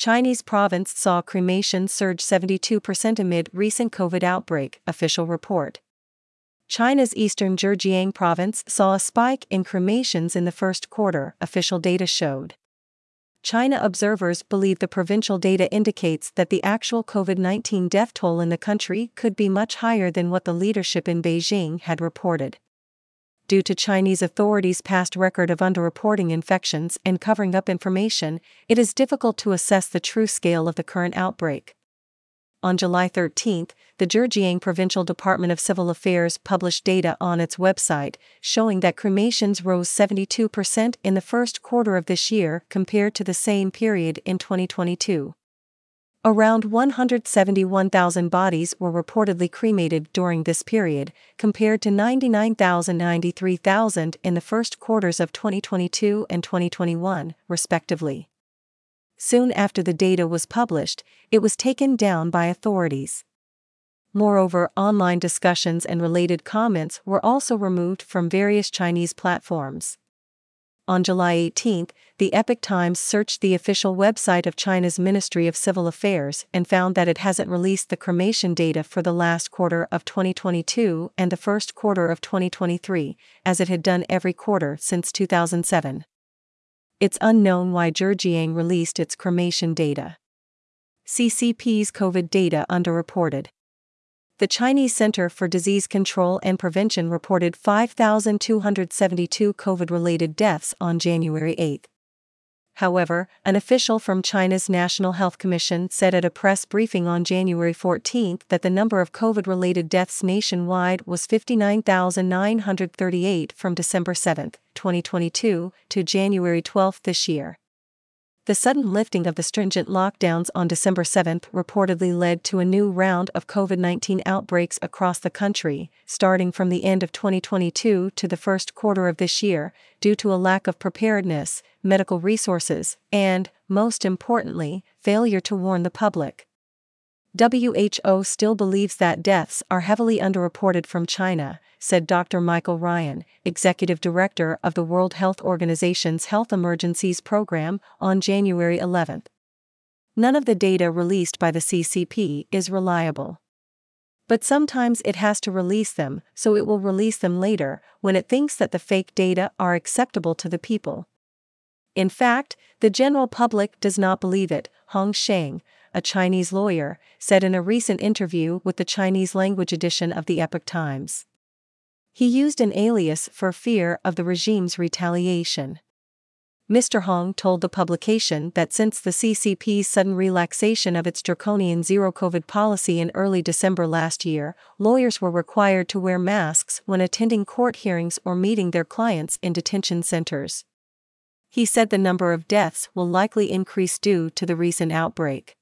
Chinese province saw cremation surge 72% amid recent COVID outbreak, official report. China's eastern Zhejiang province saw a spike in cremations in the first quarter, official data showed. China observers believe the provincial data indicates that the actual COVID 19 death toll in the country could be much higher than what the leadership in Beijing had reported due to Chinese authorities' past record of underreporting infections and covering up information, it is difficult to assess the true scale of the current outbreak. On July 13, the Zhejiang Provincial Department of Civil Affairs published data on its website showing that cremations rose 72% in the first quarter of this year compared to the same period in 2022. Around 171,000 bodies were reportedly cremated during this period, compared to 99,000 93,000 in the first quarters of 2022 and 2021, respectively. Soon after the data was published, it was taken down by authorities. Moreover, online discussions and related comments were also removed from various Chinese platforms. On July 18, the Epoch Times searched the official website of China's Ministry of Civil Affairs and found that it hasn't released the cremation data for the last quarter of 2022 and the first quarter of 2023, as it had done every quarter since 2007. It's unknown why Zhejiang released its cremation data. CCP's COVID data underreported the Chinese Center for Disease Control and Prevention reported 5,272 COVID related deaths on January 8. However, an official from China's National Health Commission said at a press briefing on January 14 that the number of COVID related deaths nationwide was 59,938 from December 7, 2022, to January 12 this year. The sudden lifting of the stringent lockdowns on December 7 reportedly led to a new round of COVID 19 outbreaks across the country, starting from the end of 2022 to the first quarter of this year, due to a lack of preparedness, medical resources, and, most importantly, failure to warn the public. WHO still believes that deaths are heavily underreported from China, said Dr. Michael Ryan, Executive Director of the World Health Organization's Health Emergencies Program, on January 11. None of the data released by the CCP is reliable. But sometimes it has to release them, so it will release them later, when it thinks that the fake data are acceptable to the people. In fact, the general public does not believe it, Hong Sheng, a Chinese lawyer, said in a recent interview with the Chinese language edition of the Epoch Times. He used an alias for fear of the regime's retaliation. Mr. Hong told the publication that since the CCP's sudden relaxation of its draconian zero COVID policy in early December last year, lawyers were required to wear masks when attending court hearings or meeting their clients in detention centers. He said the number of deaths will likely increase due to the recent outbreak.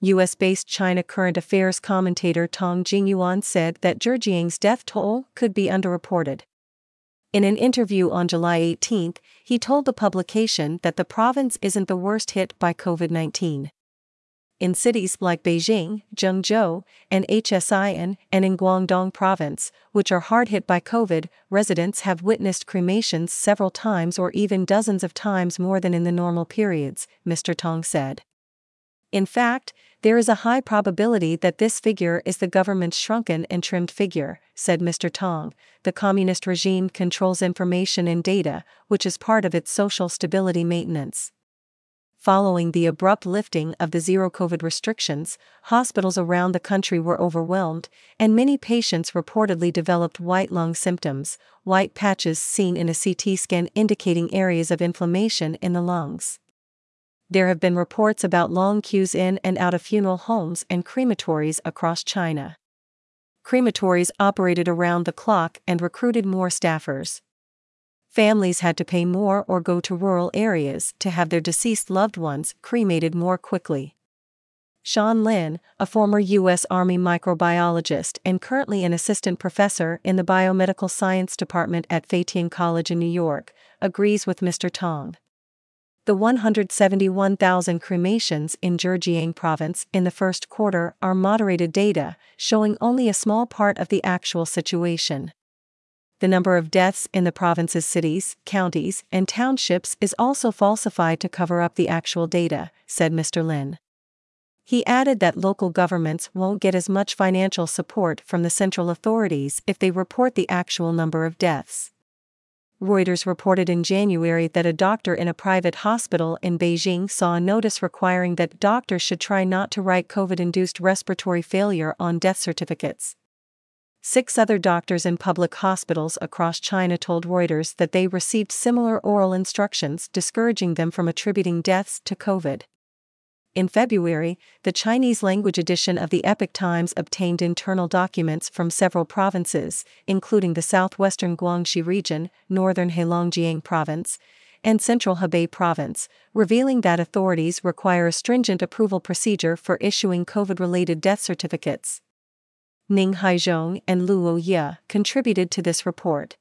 US based China current affairs commentator Tong Jingyuan said that Zhejiang's death toll could be underreported. In an interview on July 18, he told the publication that the province isn't the worst hit by COVID 19. In cities like Beijing, Zhengzhou, and Xi'an, and in Guangdong province, which are hard hit by COVID, residents have witnessed cremations several times or even dozens of times more than in the normal periods, Mr. Tong said. In fact, there is a high probability that this figure is the government's shrunken and trimmed figure, said Mr. Tong. The communist regime controls information and data, which is part of its social stability maintenance. Following the abrupt lifting of the zero COVID restrictions, hospitals around the country were overwhelmed, and many patients reportedly developed white lung symptoms, white patches seen in a CT scan indicating areas of inflammation in the lungs there have been reports about long queues in and out of funeral homes and crematories across China. Crematories operated around the clock and recruited more staffers. Families had to pay more or go to rural areas to have their deceased loved ones cremated more quickly. Sean Lin, a former U.S. Army microbiologist and currently an assistant professor in the biomedical science department at Feitian College in New York, agrees with Mr. Tong the 171,000 cremations in Zhejiang province in the first quarter are moderated data, showing only a small part of the actual situation. the number of deaths in the province's cities, counties, and townships is also falsified to cover up the actual data, said Mr. Lin. He added that local governments won't get as much financial support from the central authorities if they report the actual number of deaths. Reuters reported in January that a doctor in a private hospital in Beijing saw a notice requiring that doctors should try not to write COVID induced respiratory failure on death certificates. Six other doctors in public hospitals across China told Reuters that they received similar oral instructions discouraging them from attributing deaths to COVID. In February, the Chinese language edition of the Epoch Times obtained internal documents from several provinces, including the southwestern Guangxi region, northern Heilongjiang province, and central Hebei province, revealing that authorities require a stringent approval procedure for issuing COVID related death certificates. Ning Haizhong and Luo Ye contributed to this report.